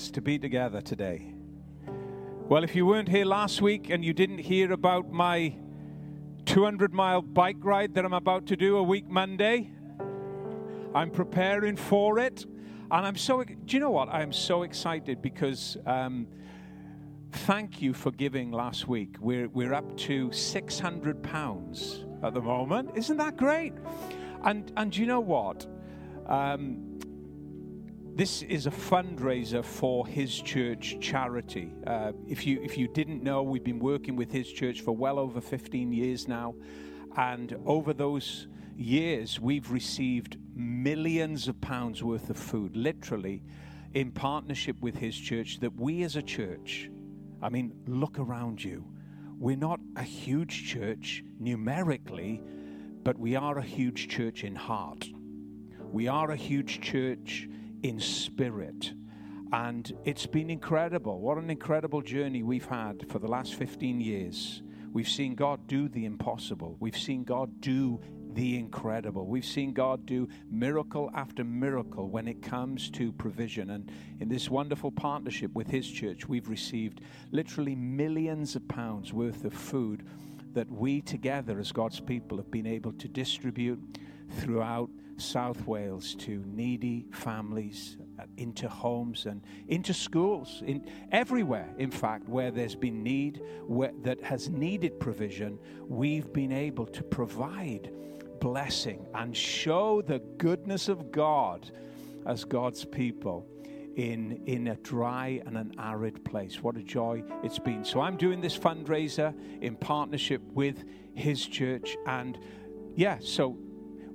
is to be together today. Well, if you weren't here last week and you didn't hear about my 200 mile bike ride that I'm about to do a week Monday, I'm preparing for it. And I'm so, do you know what? I'm so excited because um, thank you for giving last week. We're, we're up to 600 pounds at the moment. Isn't that great? And, and you know what? Um, this is a fundraiser for his church charity. Uh, if you if you didn't know, we've been working with his church for well over 15 years now, and over those years we've received millions of pounds worth of food, literally, in partnership with his church. That we as a church, I mean, look around you. We're not a huge church numerically, but we are a huge church in heart. We are a huge church in spirit. And it's been incredible. What an incredible journey we've had for the last 15 years. We've seen God do the impossible. We've seen God do the incredible. We've seen God do miracle after miracle when it comes to provision. And in this wonderful partnership with His church, we've received literally millions of pounds worth of food that we together as God's people have been able to distribute throughout South Wales to needy families, uh, into homes and into schools, in everywhere, in fact, where there's been need, where, that has needed provision, we've been able to provide blessing and show the goodness of God as God's people in, in a dry and an arid place. What a joy it's been. So I'm doing this fundraiser in partnership with his church. And yeah, so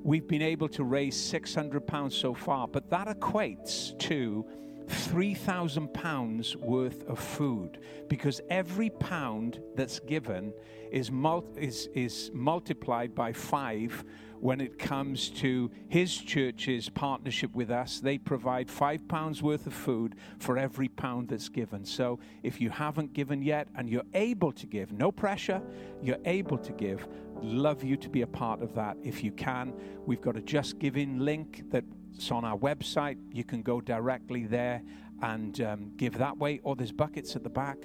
we've been able to raise 600 pounds so far, but that equates to 3,000 pounds worth of food because every pound that's given is, mul- is, is multiplied by five when it comes to his church's partnership with us. They provide five pounds worth of food for every pound that's given. So if you haven't given yet and you're able to give, no pressure, you're able to give, love you to be a part of that if you can. We've got a Just Giving link that's on our website. You can go directly there and um, give that way, or there's buckets at the back.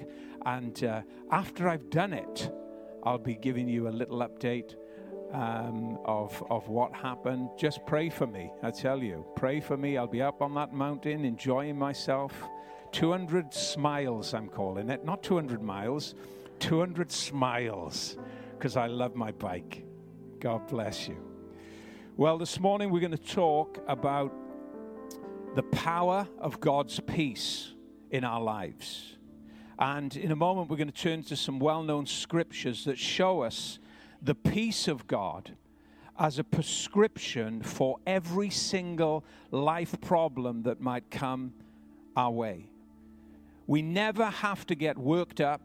And uh, after I've done it, I'll be giving you a little update um, of, of what happened. Just pray for me, I tell you. Pray for me. I'll be up on that mountain enjoying myself. 200 smiles, I'm calling it. Not 200 miles, 200 smiles, because I love my bike. God bless you. Well, this morning we're going to talk about the power of God's peace in our lives. And in a moment, we're going to turn to some well known scriptures that show us the peace of God as a prescription for every single life problem that might come our way. We never have to get worked up.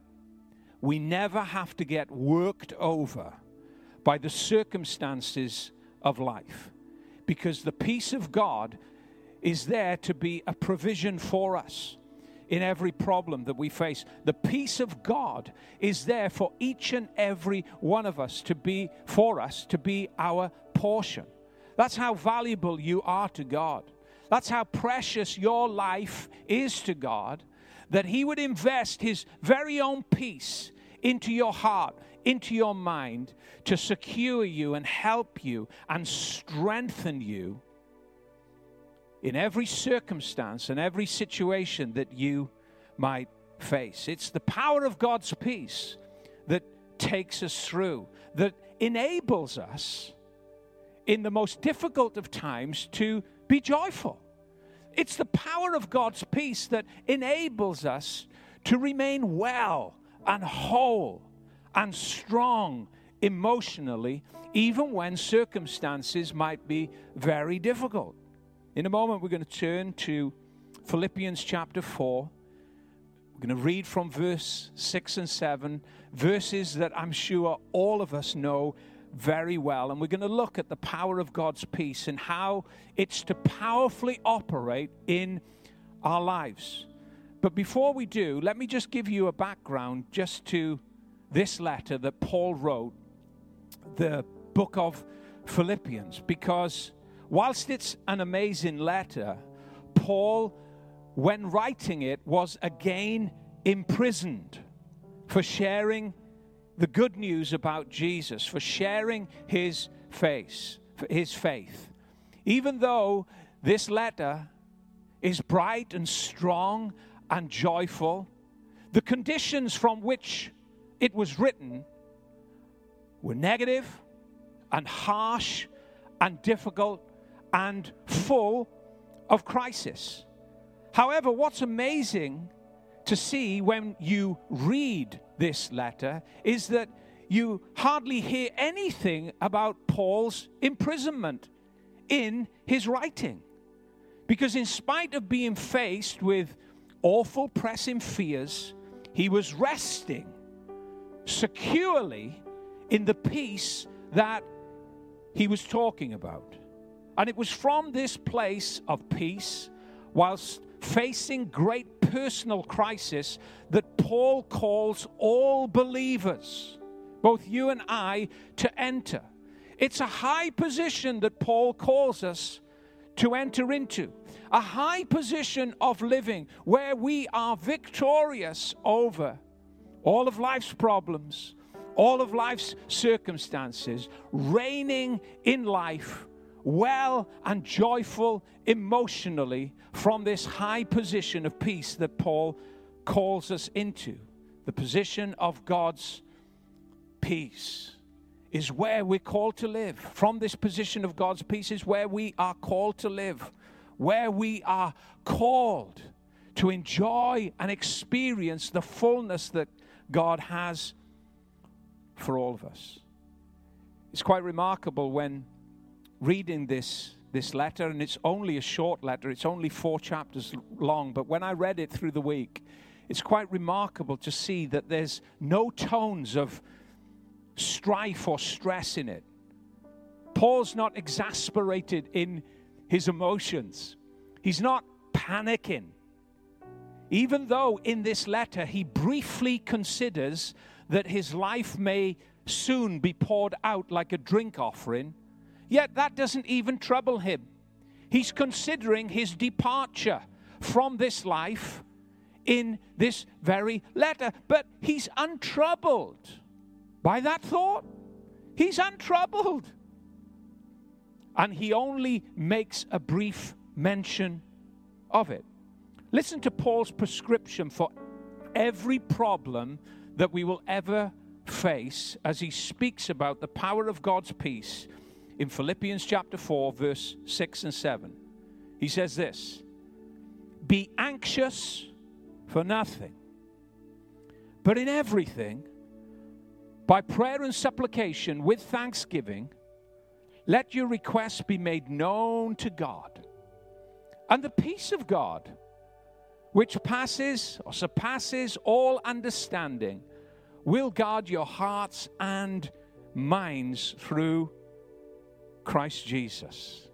We never have to get worked over by the circumstances of life because the peace of God is there to be a provision for us in every problem that we face. The peace of God is there for each and every one of us to be, for us, to be our portion. That's how valuable you are to God. That's how precious your life is to God, that He would invest His very own peace into your heart, into your mind, to secure you and help you and strengthen you in every circumstance and every situation that you might face. It's the power of God's peace that takes us through, that enables us in the most difficult of times to be joyful. It's the power of God's peace that enables us to remain well and whole and strong emotionally, even when circumstances might be very difficult. In a moment, we're going to turn to Philippians chapter 4. We're going to read from verse 6 and 7, verses that I'm sure all of us know very well. And we're going to look at the power of God's peace and how it's to powerfully operate in our lives. But before we do, let me just give you a background just to this letter that Paul wrote, the book of Philippians, because whilst it's an amazing letter, Paul when writing it, was again imprisoned for sharing the good news about Jesus, for sharing his face, his faith. Even though this letter is bright and strong and joyful, the conditions from which it was written were negative and harsh and difficult and full of crisis. However, what's amazing to see when you read this letter is that you hardly hear anything about Paul's imprisonment in his writing. Because, in spite of being faced with awful pressing fears, he was resting securely in the peace that he was talking about. And it was from this place of peace, whilst facing great personal crisis, that Paul calls all believers, both you and I, to enter. It's a high position that Paul calls us to enter into. A high position of living where we are victorious over all of life's problems, all of life's circumstances, reigning in life well and joyful emotionally from this high position of peace that Paul calls us into. The position of God's peace is where we're called to live. From this position of God's peace is where we are called to live, where we are called to enjoy and experience the fullness that God has for all of us. It's quite remarkable when reading this this letter and it's only a short letter it's only 4 chapters long but when I read it through the week it's quite remarkable to see that there's no tones of strife or stress in it. Paul's not exasperated in his emotions. He's not panicking. Even though in this letter he briefly considers that his life may soon be poured out like a drink offering, yet that doesn't even trouble him. He's considering his departure from this life in this very letter, but he's untroubled by that thought. He's untroubled. And he only makes a brief mention of it. Listen to Paul's prescription for every problem that we will ever face as he speaks about the power of God's peace in Philippians chapter 4, verse 6 and 7. He says this Be anxious for nothing, but in everything, by prayer and supplication with thanksgiving, let your requests be made known to God. And the peace of God, which passes or surpasses all understanding, will guard your hearts and minds through Christ Jesus.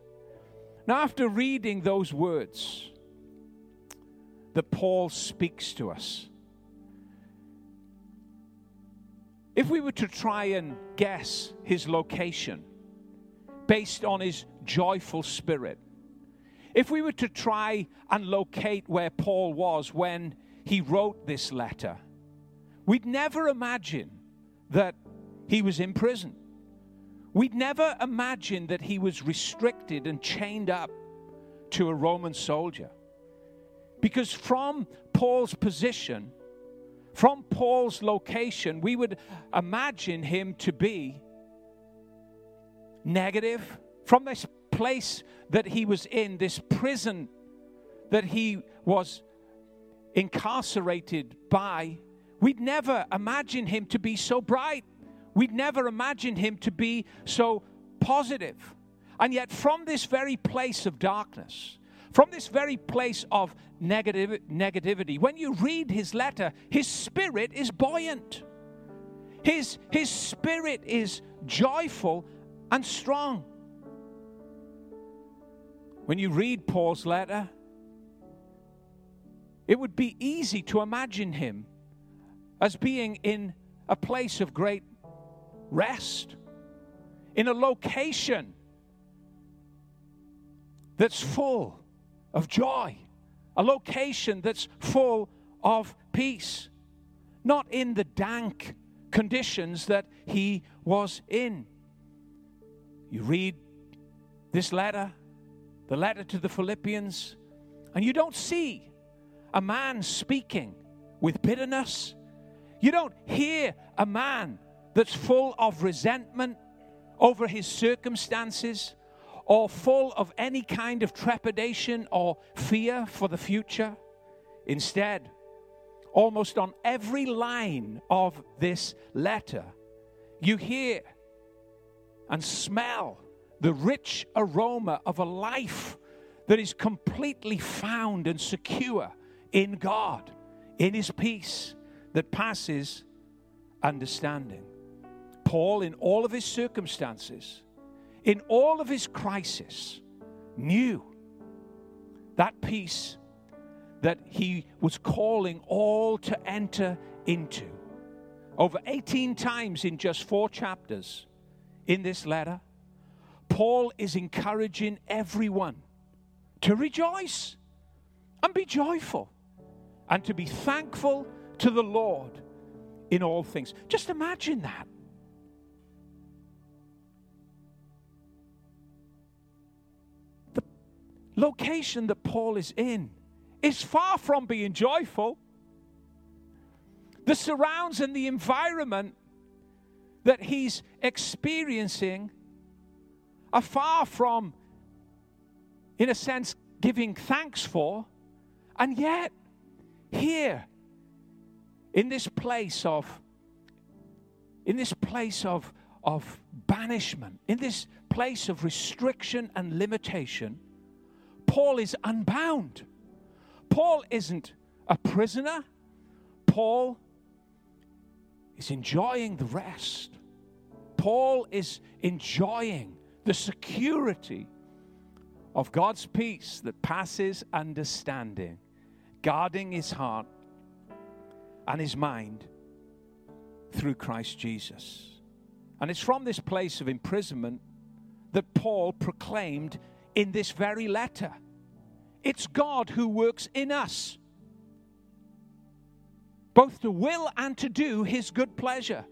Now, after reading those words that Paul speaks to us, if we were to try and guess his location based on his joyful spirit, if we were to try and locate where Paul was when he wrote this letter, we'd never imagine that he was in prison. We'd never imagine that he was restricted and chained up to a Roman soldier. Because from Paul's position, from Paul's location, we would imagine him to be negative. From this place that he was in, this prison that he was incarcerated by, we'd never imagine him to be so bright. We'd never imagined him to be so positive. And yet, from this very place of darkness, from this very place of negative, negativity. When you read his letter, his spirit is buoyant. His, his spirit is joyful and strong. When you read Paul's letter, it would be easy to imagine him as being in a place of great rest, in a location that's full of joy a location that's full of peace, not in the dank conditions that he was in. You read this letter, the letter to the Philippians, and you don't see a man speaking with bitterness. You don't hear a man that's full of resentment over his circumstances or full of any kind of trepidation or fear for the future. Instead, almost on every line of this letter, you hear and smell the rich aroma of a life that is completely found and secure in God, in His peace that passes understanding. Paul, in all of his circumstances, in all of his crisis, knew that peace that he was calling all to enter into. Over 18 times in just four chapters in this letter, Paul is encouraging everyone to rejoice and be joyful and to be thankful to the Lord in all things. Just imagine that. Location that Paul is in is far from being joyful. The surrounds and the environment that he's experiencing are far from, in a sense, giving thanks for. And yet, here, in this place of, in this place of, of banishment, in this place of restriction and limitation, Paul is unbound. Paul isn't a prisoner. Paul is enjoying the rest. Paul is enjoying the security of God's peace that passes understanding, guarding his heart and his mind through Christ Jesus. And it's from this place of imprisonment that Paul proclaimed in this very letter it's God who works in us, both to will and to do his good pleasure.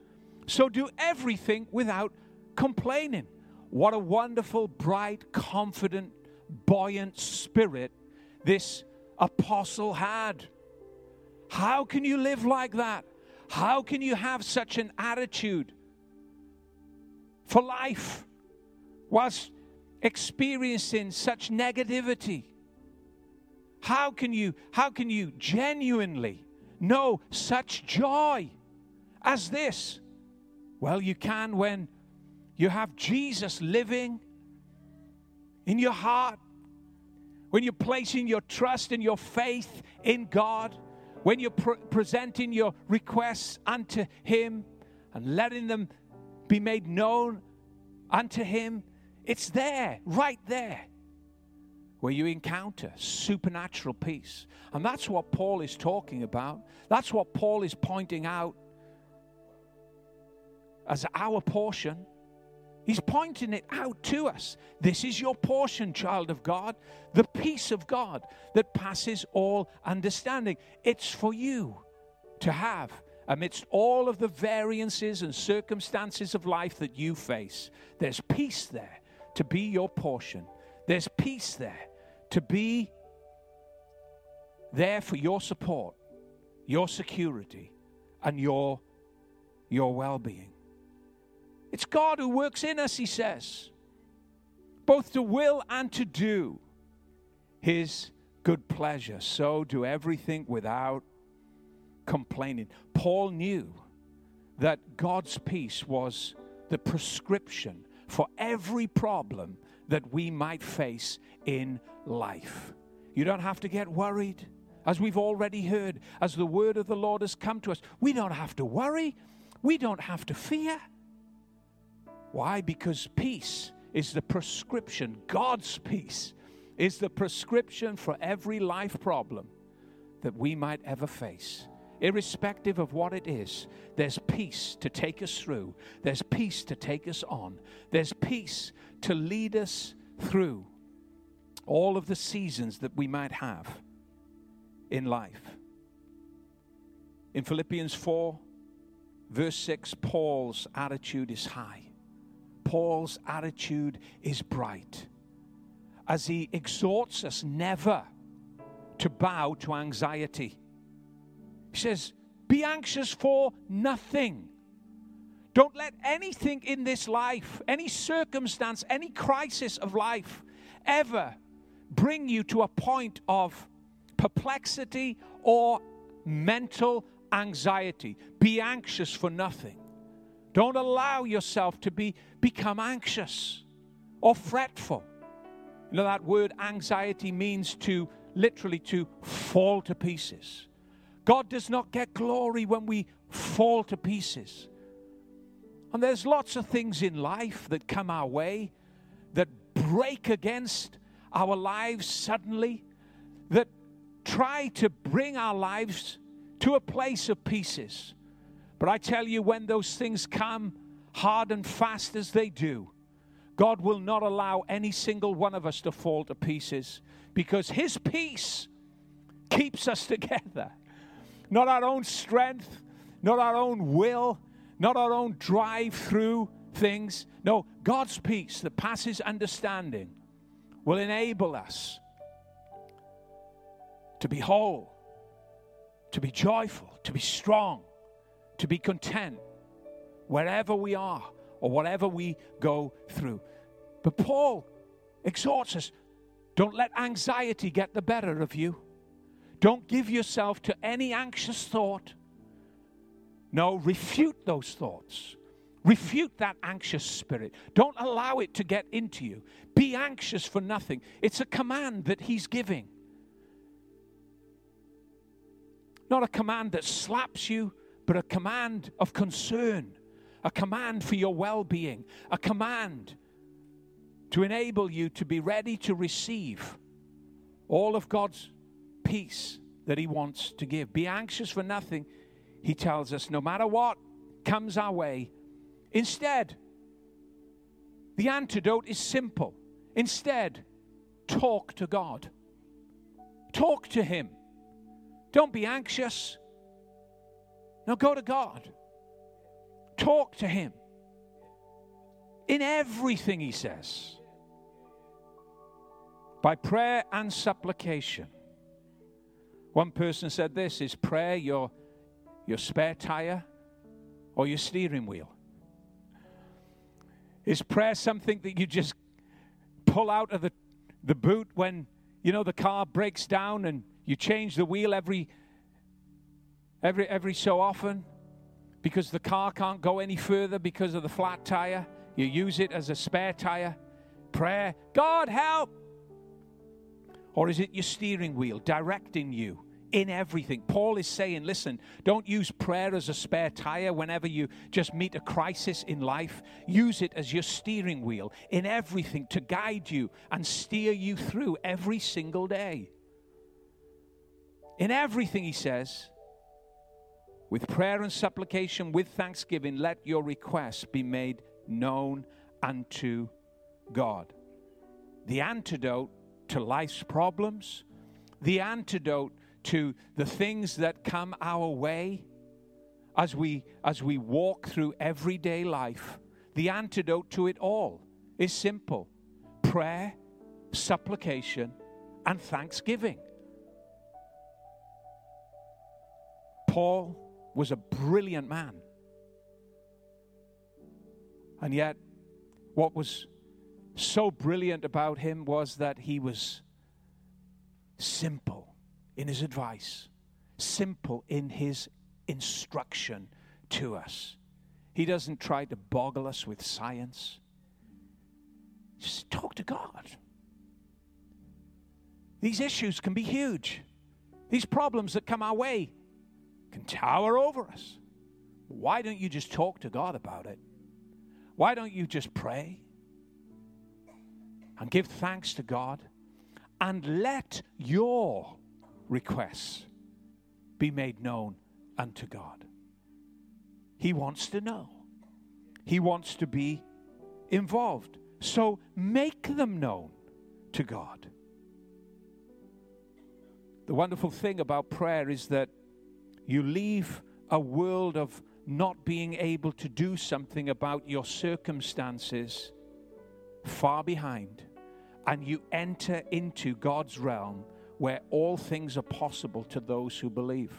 So do everything without complaining. What a wonderful, bright, confident, buoyant spirit this apostle had. How can you live like that? How can you have such an attitude for life whilst experiencing such negativity? How can you how can you genuinely know such joy as this? Well, you can when you have Jesus living in your heart, when you're placing your trust and your faith in God when you're pre- presenting your requests unto Him and letting them be made known unto Him, it's there, right there, where you encounter supernatural peace. And that's what Paul is talking about. That's what Paul is pointing out as our portion. He's pointing it out to us. This is your portion, child of God. The peace of God that passes all understanding. It's for you to have amidst all of the variances and circumstances of life that you face. There's peace there to be your portion. There's peace there to be there for your support, your security, and your, your well being. It's God who works in us, he says, both to will and to do his good pleasure. So do everything without complaining. Paul knew that God's peace was the prescription for every problem that we might face in life. You don't have to get worried. As we've already heard, as the word of the Lord has come to us, we don't have to worry. We don't have to fear. Why? Because peace is the prescription, God's peace is the prescription for every life problem that we might ever face. Irrespective of what it is, there's peace to take us through. There's peace to take us on. There's peace to lead us through all of the seasons that we might have in life. In Philippians 4, verse 6, Paul's attitude is high. Paul's attitude is bright as he exhorts us never to bow to anxiety. He says, Be anxious for nothing. Don't let anything in this life, any circumstance, any crisis of life, ever bring you to a point of perplexity or mental anxiety. Be anxious for nothing. Don't allow yourself to be become anxious or fretful. You know that word anxiety means to literally to fall to pieces. God does not get glory when we fall to pieces. And there's lots of things in life that come our way that break against our lives suddenly, that try to bring our lives to a place of pieces. But I tell you, when those things come hard and fast as they do, God will not allow any single one of us to fall to pieces because His peace keeps us together. Not our own strength, not our own will, not our own drive through things. No, God's peace that passes understanding will enable us to be whole, to be joyful, to be strong, to be content wherever we are or whatever we go through. But Paul exhorts us don't let anxiety get the better of you. Don't give yourself to any anxious thought. No, refute those thoughts. Refute that anxious spirit. Don't allow it to get into you. Be anxious for nothing. It's a command that he's giving. Not a command that slaps you, but a command of concern, a command for your well being, a command to enable you to be ready to receive all of God's peace that He wants to give. Be anxious for nothing, He tells us, no matter what comes our way. Instead, the antidote is simple. Instead, talk to God. Talk to Him. Don't be anxious. Now go to God. Talk to Him. In everything, He says by prayer and supplication. One person said this is prayer your, your spare tire or your steering wheel? Is prayer something that you just pull out of the, the boot when you know the car breaks down and you change the wheel every every every so often because the car can't go any further because of the flat tire? You use it as a spare tire. Prayer, God help, or is it your steering wheel directing you in everything? Paul is saying, listen, don't use prayer as a spare tire whenever you just meet a crisis in life. Use it as your steering wheel in everything to guide you and steer you through every single day. In everything, he says, with prayer and supplication, with thanksgiving, let your requests be made known unto God. The antidote to life's problems, the antidote to the things that come our way as we as we walk through everyday life the antidote to it all is simple prayer supplication and thanksgiving. Paul was a brilliant man. And yet what was so brilliant about him was that he was simple in his advice, simple in his instruction to us. He doesn't try to boggle us with science. Just talk to God. These issues can be huge. These problems that come our way can tower over us. Why don't you just talk to God about it? Why don't you just pray? and give thanks to God and let your requests be made known unto God. He wants to know, He wants to be involved. So make them known to God. The wonderful thing about prayer is that you leave a world of not being able to do something about your circumstances far behind, and you enter into God's realm where all things are possible to those who believe.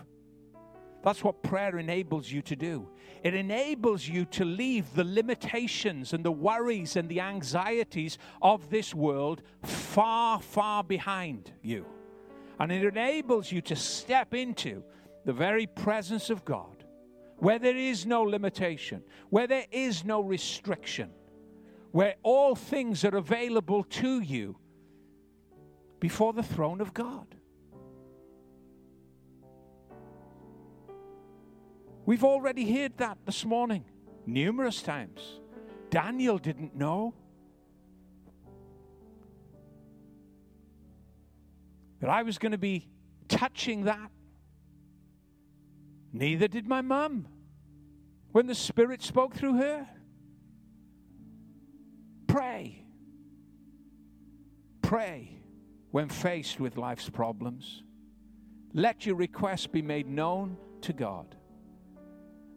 That's what prayer enables you to do. It enables you to leave the limitations and the worries and the anxieties of this world far, far behind you. And it enables you to step into the very presence of God, where there is no limitation, where there is no restriction, where all things are available to you before the throne of God. We've already heard that this morning numerous times. Daniel didn't know. that I was going to be touching that. Neither did my mum when the Spirit spoke through her. Pray. Pray when faced with life's problems. Let your request be made known to God.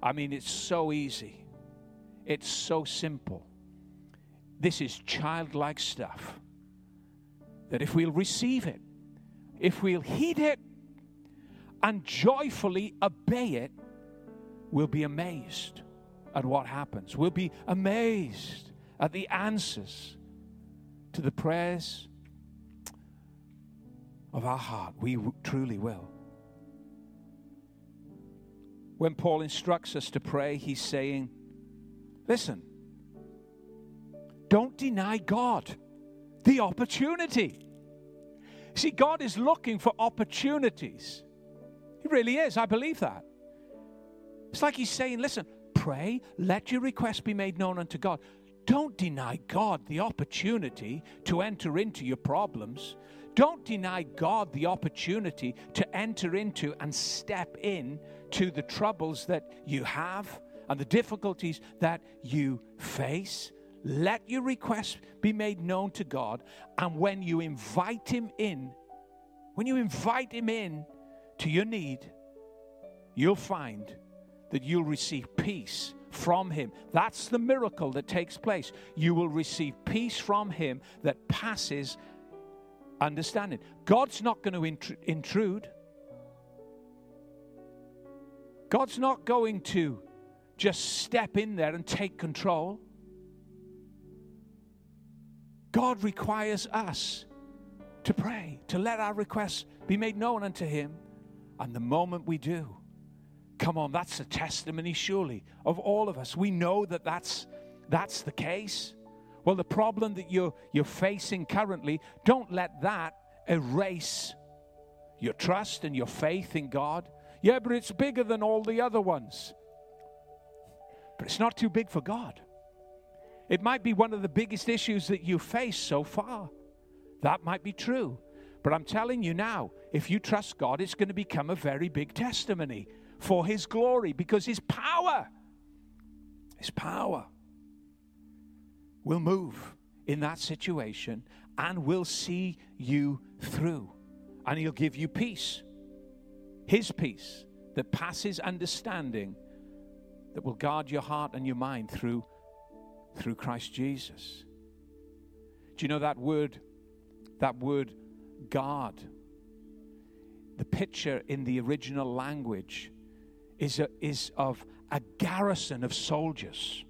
I mean, it's so easy, it's so simple. This is childlike stuff that if we'll receive it, if we'll heed it and joyfully obey it, we'll be amazed at what happens. We'll be amazed at the answers to the prayers of our heart. We truly will. When Paul instructs us to pray, he's saying, Listen, don't deny God the opportunity. See, God is looking for opportunities. He really is. I believe that. It's like He's saying, listen, pray, let your request be made known unto God. Don't deny God the opportunity to enter into your problems. Don't deny God the opportunity to enter into and step in to the troubles that you have and the difficulties that you face. Let your request be made known to God. And when you invite Him in, when you invite Him in to your need, you'll find that you'll receive peace from Him. That's the miracle that takes place. You will receive peace from Him that passes understanding. God's not going to intrude, God's not going to just step in there and take control. God requires us to pray, to let our requests be made known unto Him. And the moment we do, come on, that's a testimony, surely, of all of us. We know that that's, that's the case. Well, the problem that you're, you're facing currently, don't let that erase your trust and your faith in God. Yeah, but it's bigger than all the other ones. But it's not too big for God. It might be one of the biggest issues that you face so far. That might be true. But I'm telling you now, if you trust God, it's going to become a very big testimony for His glory because His power, His power will move in that situation and will see you through. And He'll give you peace. His peace that passes understanding that will guard your heart and your mind through through Christ Jesus. Do you know that word, that word guard? The picture in the original language is, a, is of a garrison of soldiers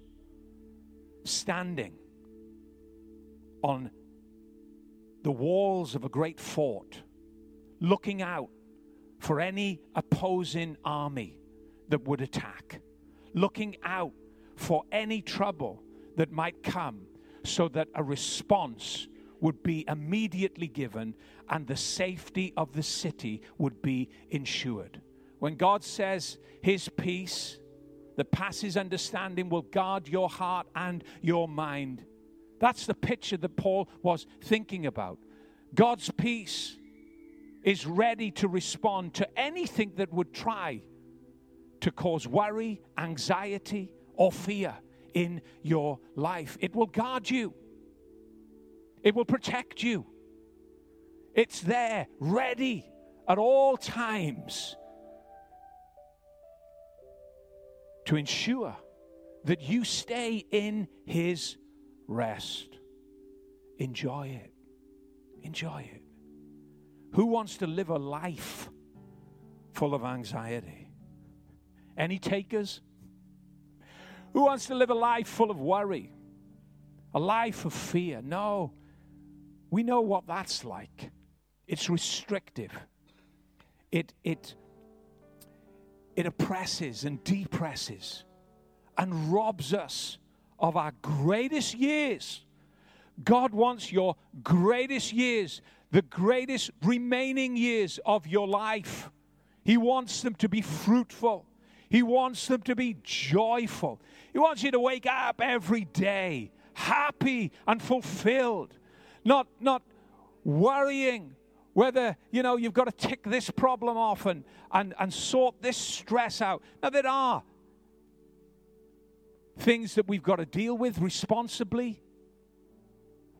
standing on the walls of a great fort, looking out for any opposing army that would attack, looking out for any trouble that might come so that a response would be immediately given and the safety of the city would be ensured. When God says his peace that passes understanding will guard your heart and your mind, that's the picture that Paul was thinking about. God's peace is ready to respond to anything that would try to cause worry, anxiety, or fear in your life. It will guard you, it will protect you. It's there, ready, at all times to ensure that you stay in His rest. Enjoy it. Enjoy it. Who wants to live a life full of anxiety? Any takers? Who wants to live a life full of worry? A life of fear? No. We know what that's like. It's restrictive. It, it, it oppresses and depresses and robs us of our greatest years. God wants your greatest years, the greatest remaining years of your life. He wants them to be fruitful. He wants them to be joyful. He wants you to wake up every day happy and fulfilled, not, not worrying whether, you know, you've got to tick this problem off and, and, and sort this stress out. Now, there are things that we've got to deal with responsibly.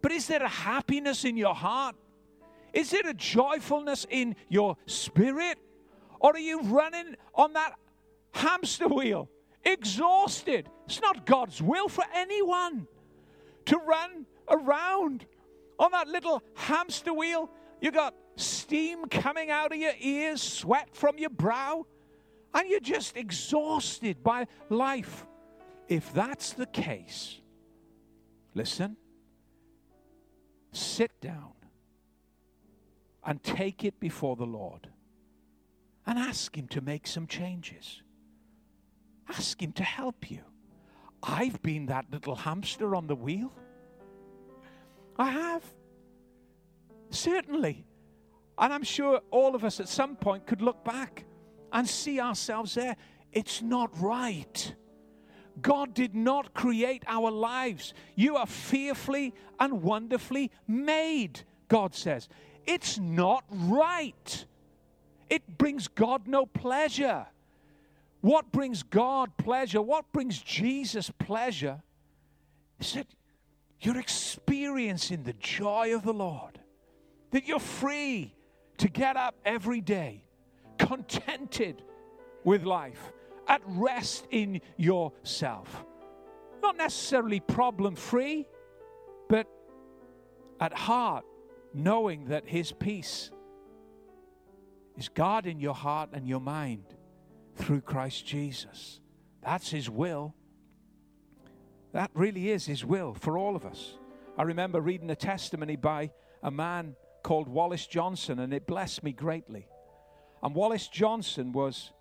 But is there a happiness in your heart? Is there a joyfulness in your spirit? Or are you running on that hamster wheel, exhausted? It's not God's will for anyone to run around on that little hamster wheel. You got steam coming out of your ears, sweat from your brow, and you're just exhausted by life. If that's the case, listen, sit down and take it before the Lord and ask Him to make some changes. Ask Him to help you. I've been that little hamster on the wheel. I have. Certainly. And I'm sure all of us at some point could look back and see ourselves there. It's not right. God did not create our lives. You are fearfully and wonderfully made, God says. It's not right. It brings God no pleasure. What brings God pleasure? What brings Jesus pleasure? Is that you're experiencing the joy of the Lord, that you're free to get up every day, contented with life at rest in yourself. Not necessarily problem free, but at heart, knowing that His peace is God in your heart and your mind through Christ Jesus. That's His will. That really is His will for all of us. I remember reading a testimony by a man called Wallace Johnson, and it blessed me greatly. And Wallace Johnson was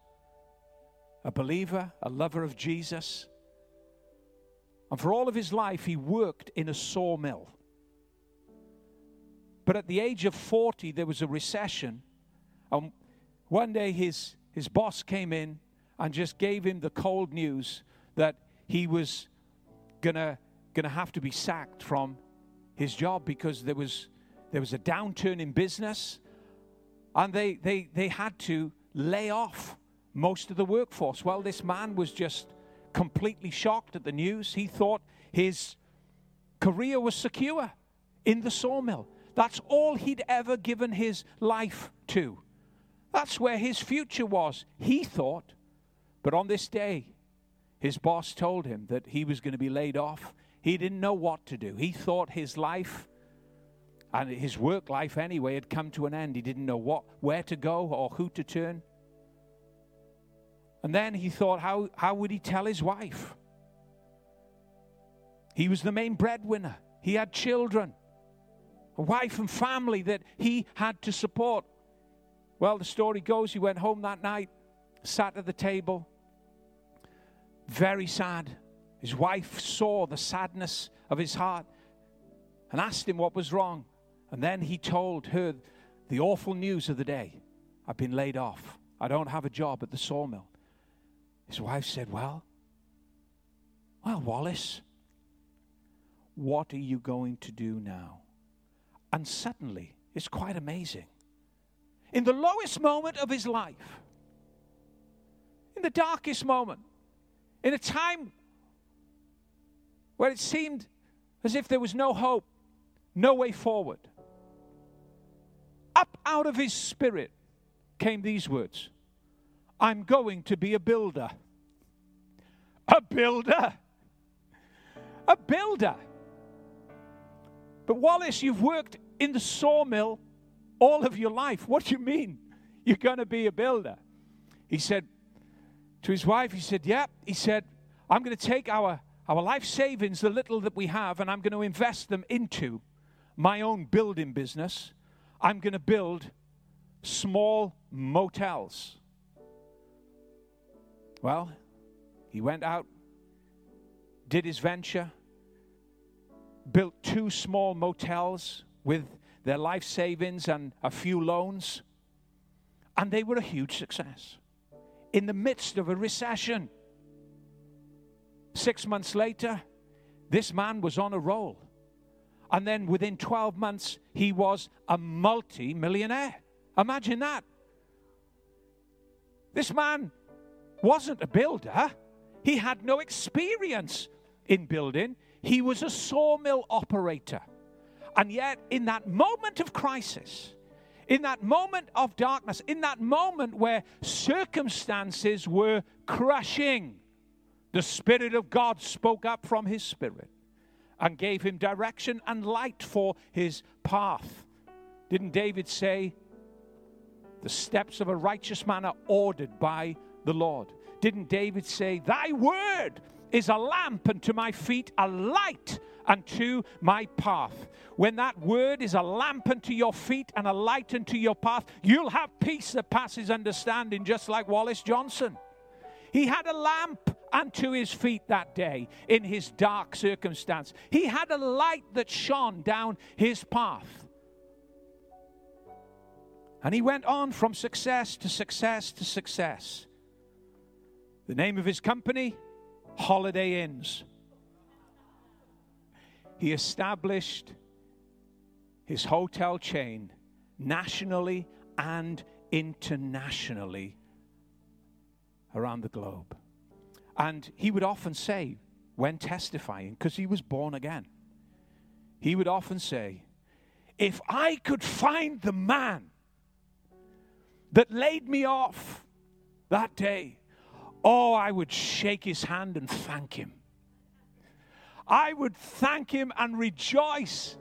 a believer, a lover of Jesus. And for all of his life, he worked in a sawmill. But at the age of 40, there was a recession. And one day, his, his boss came in and just gave him the cold news that he was to gonna have to be sacked from his job because there was, there was a downturn in business. And they, they, they had to lay off most of the workforce. Well, this man was just completely shocked at the news. He thought his career was secure in the sawmill. That's all he'd ever given his life to. That's where his future was, he thought. But on this day, his boss told him that he was going to be laid off. He didn't know what to do. He thought his life and his work life anyway had come to an end. He didn't know what where to go or who to turn. And then he thought, how, how would he tell his wife? He was the main breadwinner. He had children, a wife and family that he had to support. Well, the story goes he went home that night, sat at the table, very sad. His wife saw the sadness of his heart and asked him what was wrong. And then he told her the awful news of the day I've been laid off. I don't have a job at the sawmill. His wife said, Well, well, Wallace, what are you going to do now? And suddenly, it's quite amazing. In the lowest moment of his life, in the darkest moment, in a time where it seemed as if there was no hope, no way forward, up out of his spirit came these words I'm going to be a builder. A builder? A builder. But Wallace, you've worked in the sawmill all of your life. What do you mean you're going to be a builder? He said to his wife, he said, Yeah. He said, I'm going to take our, our life savings, the little that we have, and I'm going to invest them into my own building business. I'm going to build small motels. Well, he went out, did his venture, built two small motels with their life savings and a few loans, and they were a huge success in the midst of a recession. Six months later, this man was on a roll. And then within 12 months, he was a multi millionaire. Imagine that. This man wasn't a builder, he had no experience in building. He was a sawmill operator. And yet, in that moment of crisis, in that moment of darkness, in that moment where circumstances were crushing, the Spirit of God spoke up from His Spirit and gave him direction and light for his path. Didn't David say, The steps of a righteous man are ordered by the Lord? Didn't David say, Thy word is a lamp unto my feet, a light unto my path. When that word is a lamp unto your feet and a light unto your path, you'll have peace that passes understanding, just like Wallace Johnson. He had a lamp unto his feet that day in his dark circumstance. He had a light that shone down his path. And he went on from success to success to success. The name of his company, Holiday Inns. He established his hotel chain nationally and internationally around the globe. And he would often say, when testifying, because he was born again, he would often say, If I could find the man that laid me off that day, oh, I would shake his hand and thank him. I would thank him and rejoice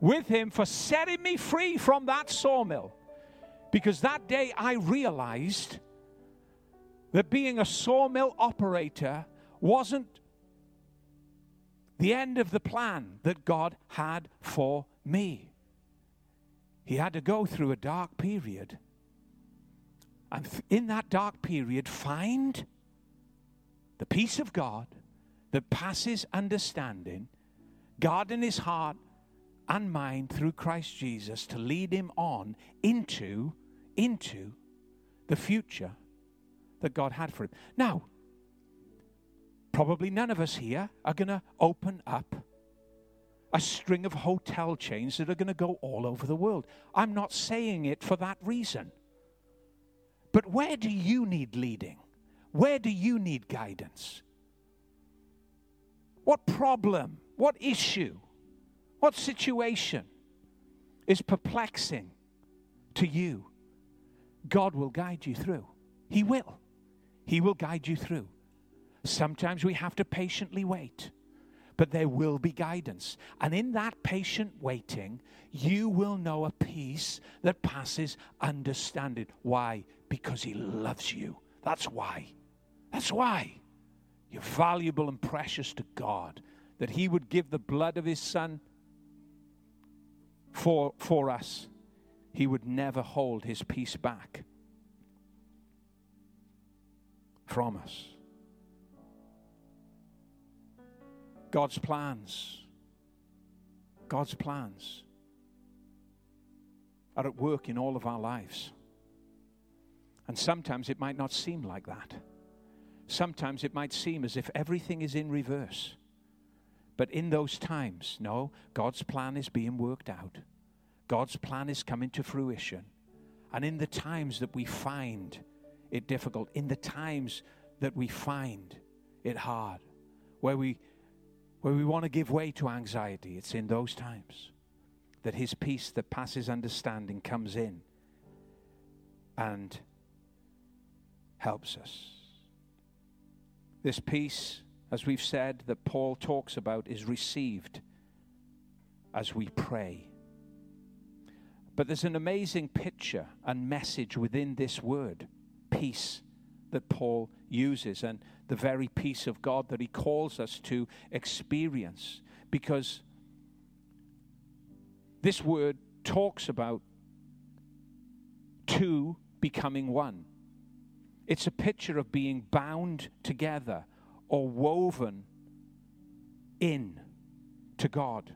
with him for setting me free from that sawmill. Because that day I realized that being a sawmill operator wasn't the end of the plan that God had for me. He had to go through a dark period. And in that dark period, find the peace of God that passes understanding, God in his heart and mind through Christ Jesus to lead him on into, into the future that God had for him. Now, probably none of us here are going to open up a string of hotel chains that are going to go all over the world. I'm not saying it for that reason. But where do you need leading? Where do you need guidance? What problem, what issue, what situation is perplexing to you? God will guide you through. He will. He will guide you through. Sometimes we have to patiently wait, but there will be guidance. And in that patient waiting, you will know a peace that passes understanding. Why? Because He loves you. That's why. That's why. You're valuable and precious to God. That He would give the blood of His Son for, for us. He would never hold His peace back from us. God's plans, God's plans are at work in all of our lives. And sometimes it might not seem like that. Sometimes it might seem as if everything is in reverse. But in those times, no, God's plan is being worked out. God's plan is coming to fruition. And in the times that we find it difficult, in the times that we find it hard, where we where we want to give way to anxiety, it's in those times that his peace that passes understanding comes in. and helps us. This peace, as we've said, that Paul talks about, is received as we pray. But there's an amazing picture and message within this word, peace, that Paul uses, and the very peace of God that he calls us to experience. Because this word talks about two becoming one. It's a picture of being bound together or woven in to God.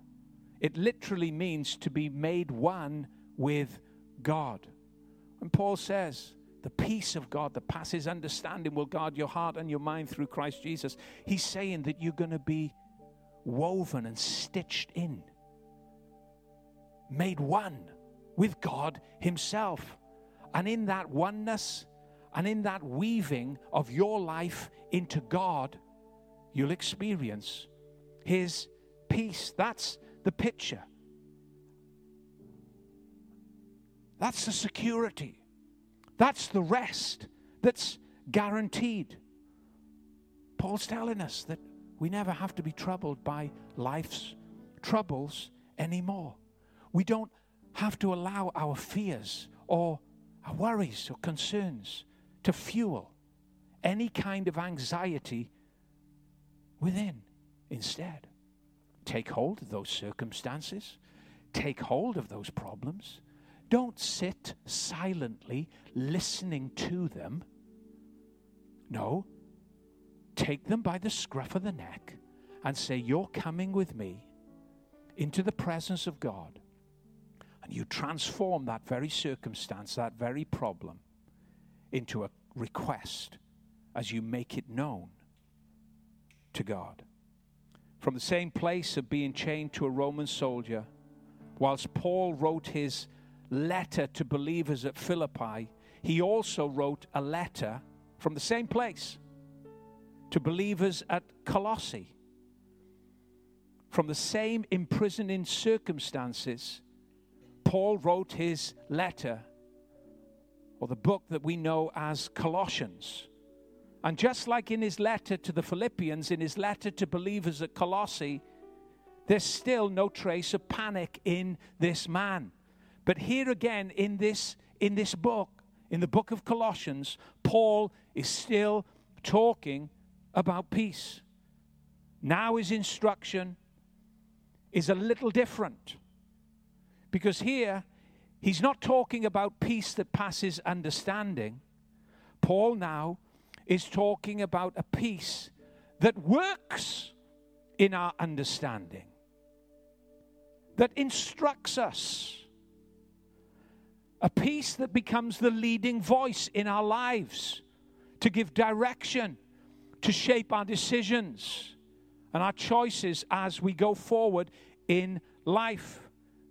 It literally means to be made one with God. And Paul says, the peace of God that passes understanding will guard your heart and your mind through Christ Jesus. He's saying that you're going to be woven and stitched in, made one with God Himself. And in that oneness, and in that weaving of your life into God, you'll experience His peace. That's the picture. That's the security. That's the rest that's guaranteed. Paul's telling us that we never have to be troubled by life's troubles anymore. We don't have to allow our fears or our worries or concerns to fuel any kind of anxiety within. Instead, take hold of those circumstances, take hold of those problems. Don't sit silently listening to them. No, take them by the scruff of the neck and say, You're coming with me into the presence of God. And you transform that very circumstance, that very problem into a request as you make it known to God. From the same place of being chained to a Roman soldier, whilst Paul wrote his letter to believers at Philippi, he also wrote a letter from the same place to believers at Colossae. From the same imprisoning circumstances, Paul wrote his letter or the book that we know as Colossians. And just like in his letter to the Philippians, in his letter to believers at Colossae, there's still no trace of panic in this man. But here again in this in this book, in the book of Colossians, Paul is still talking about peace. Now his instruction is a little different. Because here He's not talking about peace that passes understanding. Paul now is talking about a peace that works in our understanding, that instructs us, a peace that becomes the leading voice in our lives to give direction, to shape our decisions and our choices as we go forward in life.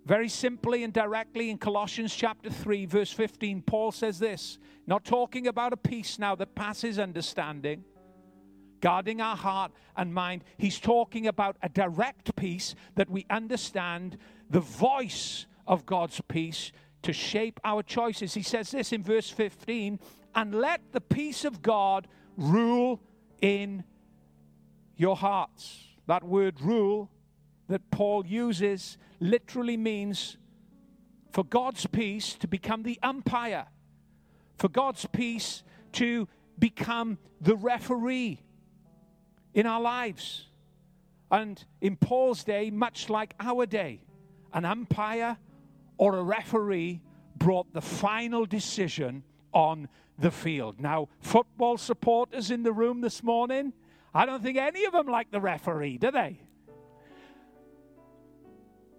Very simply and directly in Colossians chapter 3, verse 15, Paul says this not talking about a peace now that passes understanding, guarding our heart and mind. He's talking about a direct peace that we understand the voice of God's peace to shape our choices. He says this in verse 15 and let the peace of God rule in your hearts. That word rule that Paul uses literally means for God's peace to become the umpire, for God's peace to become the referee in our lives. And in Paul's day, much like our day, an umpire or a referee brought the final decision on the field. Now, football supporters in the room this morning, I don't think any of them like the referee, do they?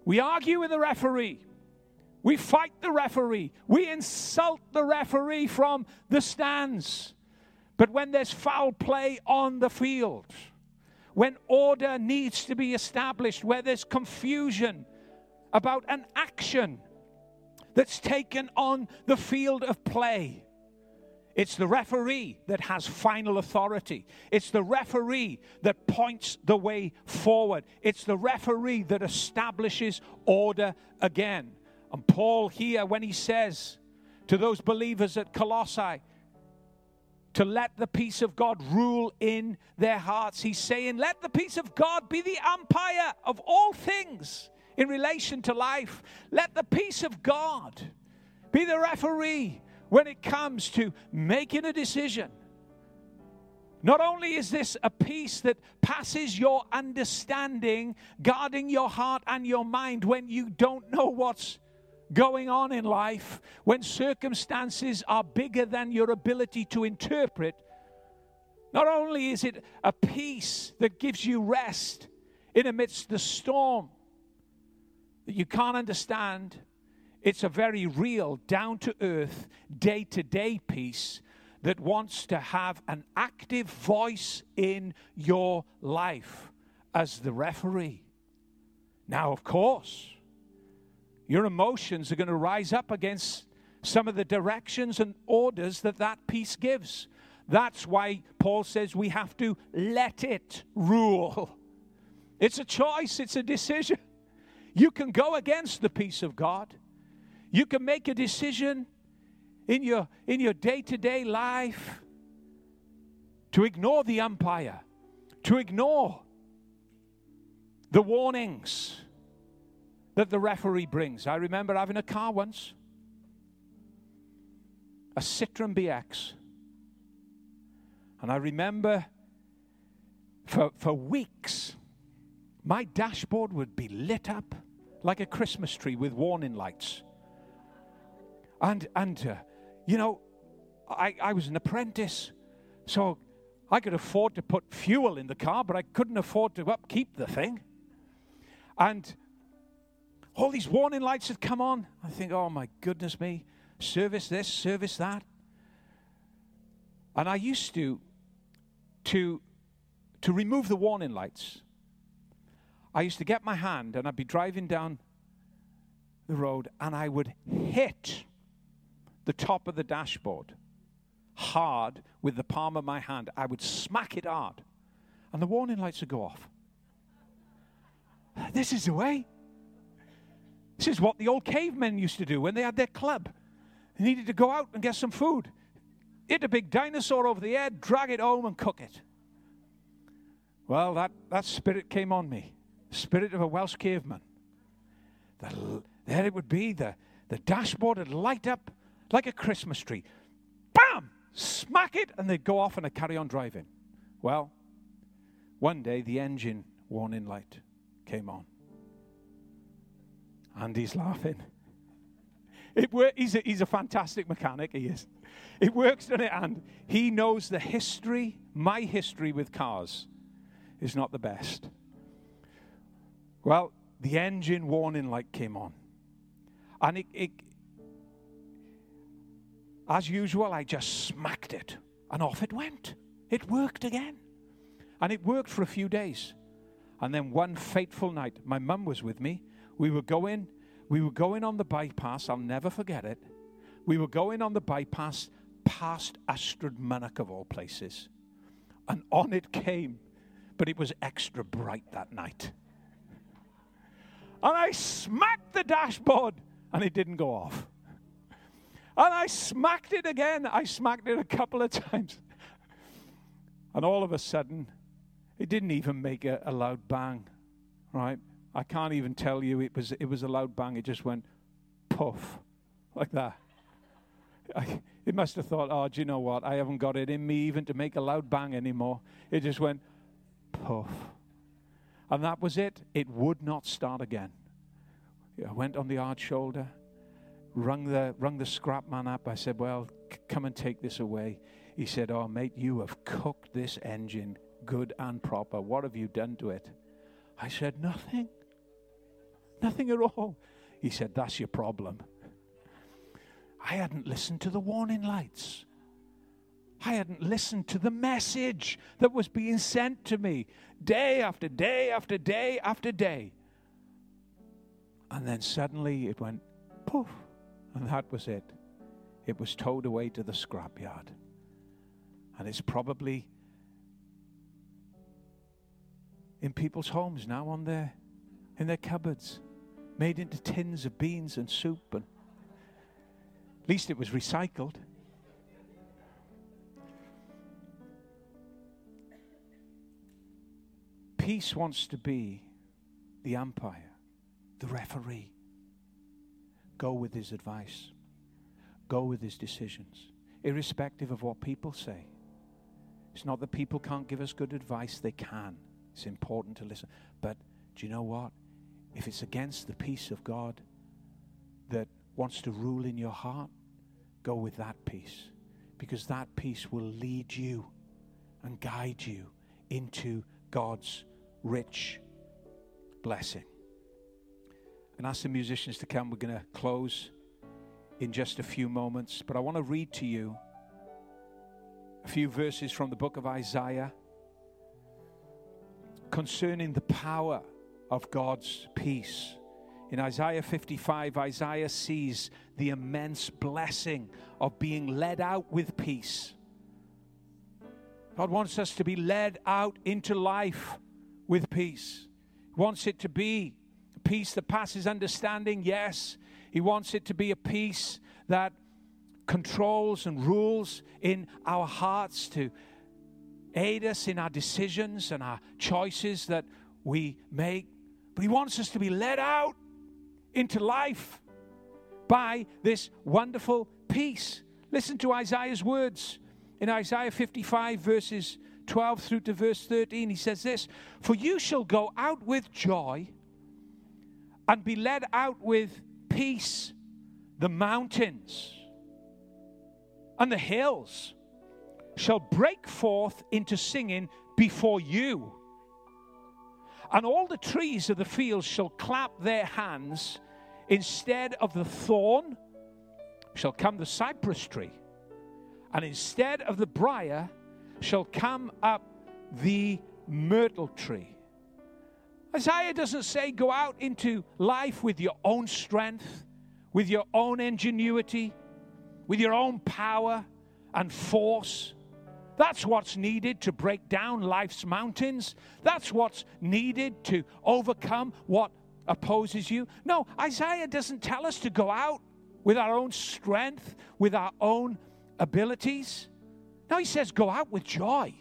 We argue with the referee. We fight the referee. We insult the referee from the stands. But when there's foul play on the field, when order needs to be established, where there's confusion about an action that's taken on the field of play, it's the referee that has final authority. It's the referee that points the way forward. It's the referee that establishes order again. And Paul here, when he says to those believers at Colossae to let the peace of God rule in their hearts. He's saying, Let the peace of God be the umpire of all things in relation to life. Let the peace of God be the referee when it comes to making a decision. Not only is this a peace that passes your understanding, guarding your heart and your mind when you don't know what's going on in life, when circumstances are bigger than your ability to interpret, not only is it a peace that gives you rest in amidst the storm that you can't understand, it's a very real, down to earth, day to day peace that wants to have an active voice in your life as the referee. Now, of course, your emotions are going to rise up against some of the directions and orders that that peace gives. That's why Paul says we have to let it rule. It's a choice, it's a decision. You can go against the peace of God. You can make a decision in your in your day-to-day life to ignore the umpire, to ignore the warnings, that the referee brings. I remember having a car once, a Citroen BX. And I remember for, for weeks, my dashboard would be lit up like a Christmas tree with warning lights. And, and uh, you know, I, I was an apprentice, so I could afford to put fuel in the car, but I couldn't afford to upkeep the thing. And all these warning lights had come on. I think, oh my goodness me, service this, service that. And I used to, to, to remove the warning lights. I used to get my hand and I'd be driving down the road and I would hit the top of the dashboard hard with the palm of my hand. I would smack it hard and the warning lights would go off. This is the way. This is what the old cavemen used to do when they had their club. They needed to go out and get some food. Hit a big dinosaur over the head, drag it home, and cook it. Well, that, that spirit came on me. Spirit of a Welsh caveman. The, there it would be. The, the dashboard would light up like a Christmas tree. Bam! Smack it, and they'd go off and I'd carry on driving. Well, one day the engine warning light came on. Andy's laughing. It wor- he's, a, he's a fantastic mechanic, he is. It works, doesn't it? And he knows the history, my history with cars is not the best. Well, the engine warning light came on. And it, it as usual, I just smacked it and off it went. It worked again. And it worked for a few days. And then one fateful night, my mum was with me we were going, we were going on the bypass. I'll never forget it. We were going on the bypass past Ystrad Mynach of all places. And on it came, but it was extra bright that night. And I smacked the dashboard and it didn't go off. And I smacked it again. I smacked it a couple of times. And all of a sudden, it didn't even make a, a loud bang, right? I can't even tell you it was it was a loud bang. It just went puff like that. I, it must have thought, oh, do you know what? I haven't got it in me even to make a loud bang anymore. It just went puff. And that was it. It would not start again. I went on the hard shoulder, rung the, rung the scrap man up. I said, well, c- come and take this away. He said, oh, mate, you have cooked this engine good and proper. What have you done to it? I said, nothing. Nothing at all. He said, That's your problem. I hadn't listened to the warning lights. I hadn't listened to the message that was being sent to me day after day after day after day. And then suddenly it went poof, and that was it. It was towed away to the scrapyard. And it's probably in people's homes now on their in their cupboards made into tins of beans and soup. And At least it was recycled. Peace wants to be the umpire, the referee. Go with his advice, go with his decisions, irrespective of what people say. It's not that people can't give us good advice, they can. It's important to listen. But do you know what? If it's against the peace of God that wants to rule in your heart, go with that peace. Because that peace will lead you and guide you into God's rich blessing. And ask the musicians to come. We're going to close in just a few moments. But I want to read to you a few verses from the book of Isaiah concerning the power of God's peace. In Isaiah 55, Isaiah sees the immense blessing of being led out with peace. God wants us to be led out into life with peace. He wants it to be peace that passes understanding, yes. He wants it to be a peace that controls and rules in our hearts to aid us in our decisions and our choices that we make. But He wants us to be led out into life by this wonderful peace. Listen to Isaiah's words in Isaiah 55, verses 12 through to verse 13. He says this For you shall go out with joy and be led out with peace, the mountains and the hills shall break forth into singing before you. And all the trees of the field shall clap their hands. Instead of the thorn shall come the cypress tree. And instead of the brier shall come up the myrtle tree. Isaiah doesn't say go out into life with your own strength, with your own ingenuity, with your own power and force. That's what's needed to break down life's mountains. That's what's needed to overcome what opposes you. No, Isaiah doesn't tell us to go out with our own strength, with our own abilities. No, he says, go out with joy.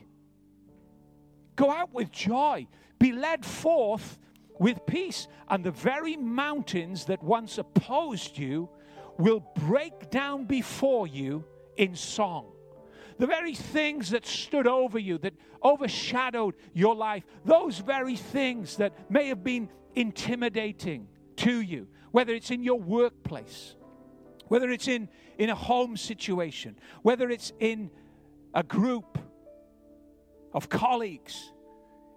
Go out with joy. Be led forth with peace. And the very mountains that once opposed you will break down before you in song. The very things that stood over you, that overshadowed your life, those very things that may have been intimidating to you, whether it's in your workplace, whether it's in, in a home situation, whether it's in a group of colleagues,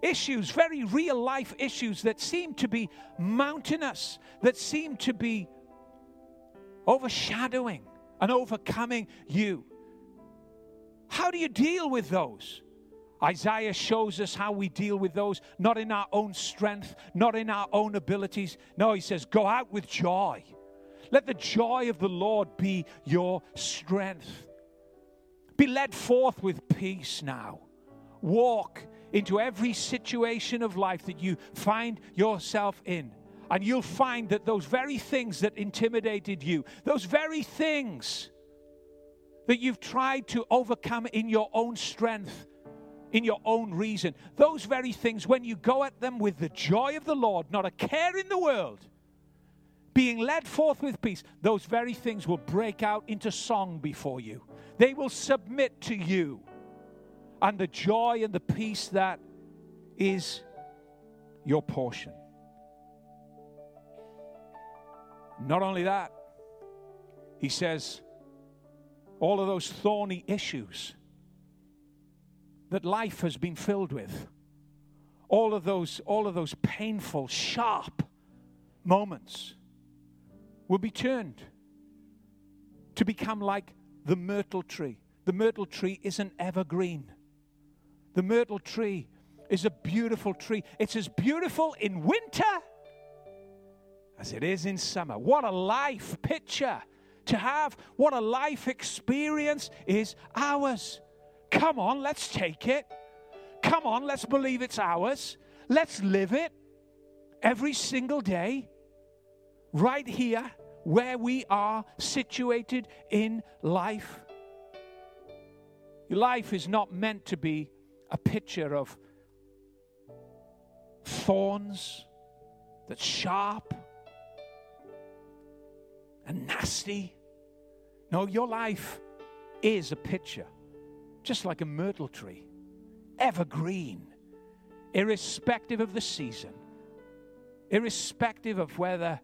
issues, very real life issues that seem to be mountainous, that seem to be overshadowing and overcoming you. How do you deal with those? Isaiah shows us how we deal with those, not in our own strength, not in our own abilities. No, he says, go out with joy. Let the joy of the Lord be your strength. Be led forth with peace now. Walk into every situation of life that you find yourself in. And you'll find that those very things that intimidated you, those very things that you've tried to overcome in your own strength, in your own reason, those very things, when you go at them with the joy of the Lord, not a care in the world, being led forth with peace, those very things will break out into song before you. They will submit to you. And the joy and the peace that is your portion. Not only that, he says, all of those thorny issues that life has been filled with, all of those, all of those painful, sharp moments will be turned to become like the myrtle tree. The myrtle tree is an evergreen. The myrtle tree is a beautiful tree. It's as beautiful in winter as it is in summer. What a life picture to have. What a life experience is ours. Come on, let's take it. Come on, let's believe it's ours. Let's live it every single day, right here, where we are situated in life. Your life is not meant to be a picture of thorns that's sharp and nasty. No, your life is a picture, just like a myrtle tree, evergreen, irrespective of the season, irrespective of whether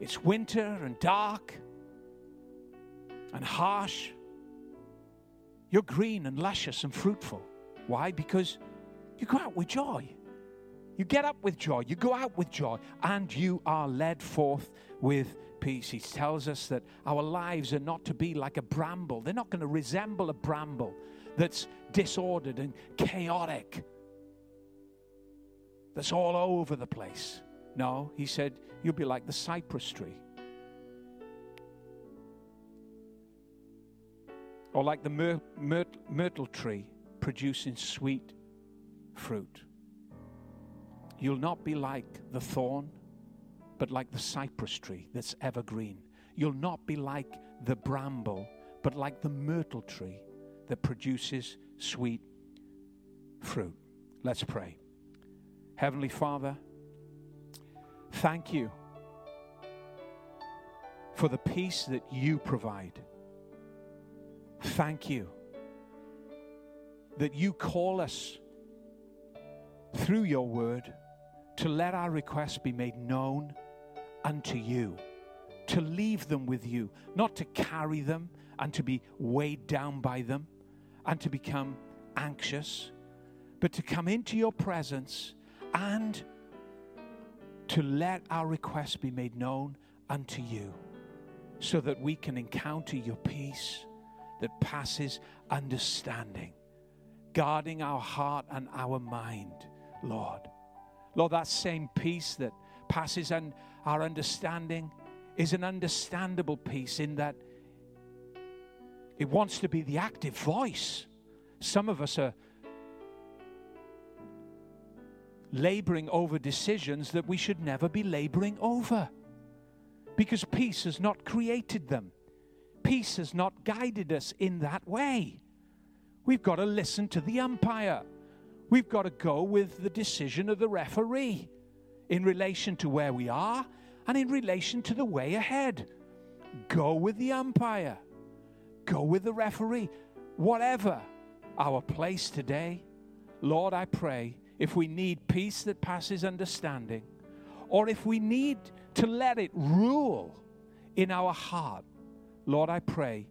it's winter and dark and harsh. You're green and luscious and fruitful. Why? Because you go out with joy. You get up with joy. You go out with joy. And you are led forth with peace. He tells us that our lives are not to be like a bramble, they're not going to resemble a bramble that's disordered and chaotic, that's all over the place. No, he said, you'll be like the cypress tree. Or like the myr- myr- myrtle tree producing sweet fruit. You'll not be like the thorn but like the cypress tree that's evergreen. You'll not be like the bramble, but like the myrtle tree that produces sweet fruit. Let's pray. Heavenly Father, thank you for the peace that you provide. Thank you that you call us through your word to let our requests be made known unto you, to leave them with you, not to carry them and to be weighed down by them and to become anxious, but to come into your presence and to let our requests be made known unto you so that we can encounter your peace that passes understanding, guarding our heart and our mind, Lord. Lord, that same peace that passes un- our understanding is an understandable peace in that it wants to be the active voice. Some of us are laboring over decisions that we should never be laboring over because peace has not created them. Peace has not guided us in that way. We've got to listen to the umpire. We've got to go with the decision of the referee in relation to where we are and in relation to the way ahead. Go with the umpire, go with the referee, whatever our place today. Lord, I pray if we need peace that passes understanding, or if we need to let it rule in our heart, Lord, I pray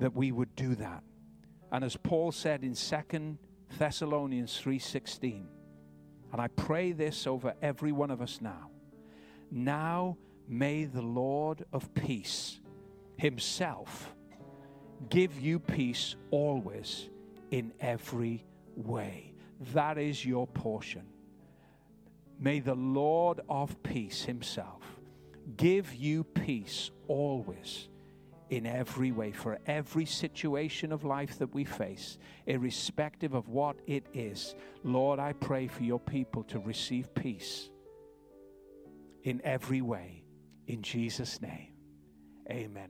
that we would do that. And as Paul said in 2 Thessalonians 3:16, and I pray this over every one of us now. Now may the Lord of peace himself give you peace always in every way. That is your portion. May the Lord of peace himself give you peace always in every way, for every situation of life that we face, irrespective of what it is. Lord, I pray for your people to receive peace in every way. In Jesus' name, amen.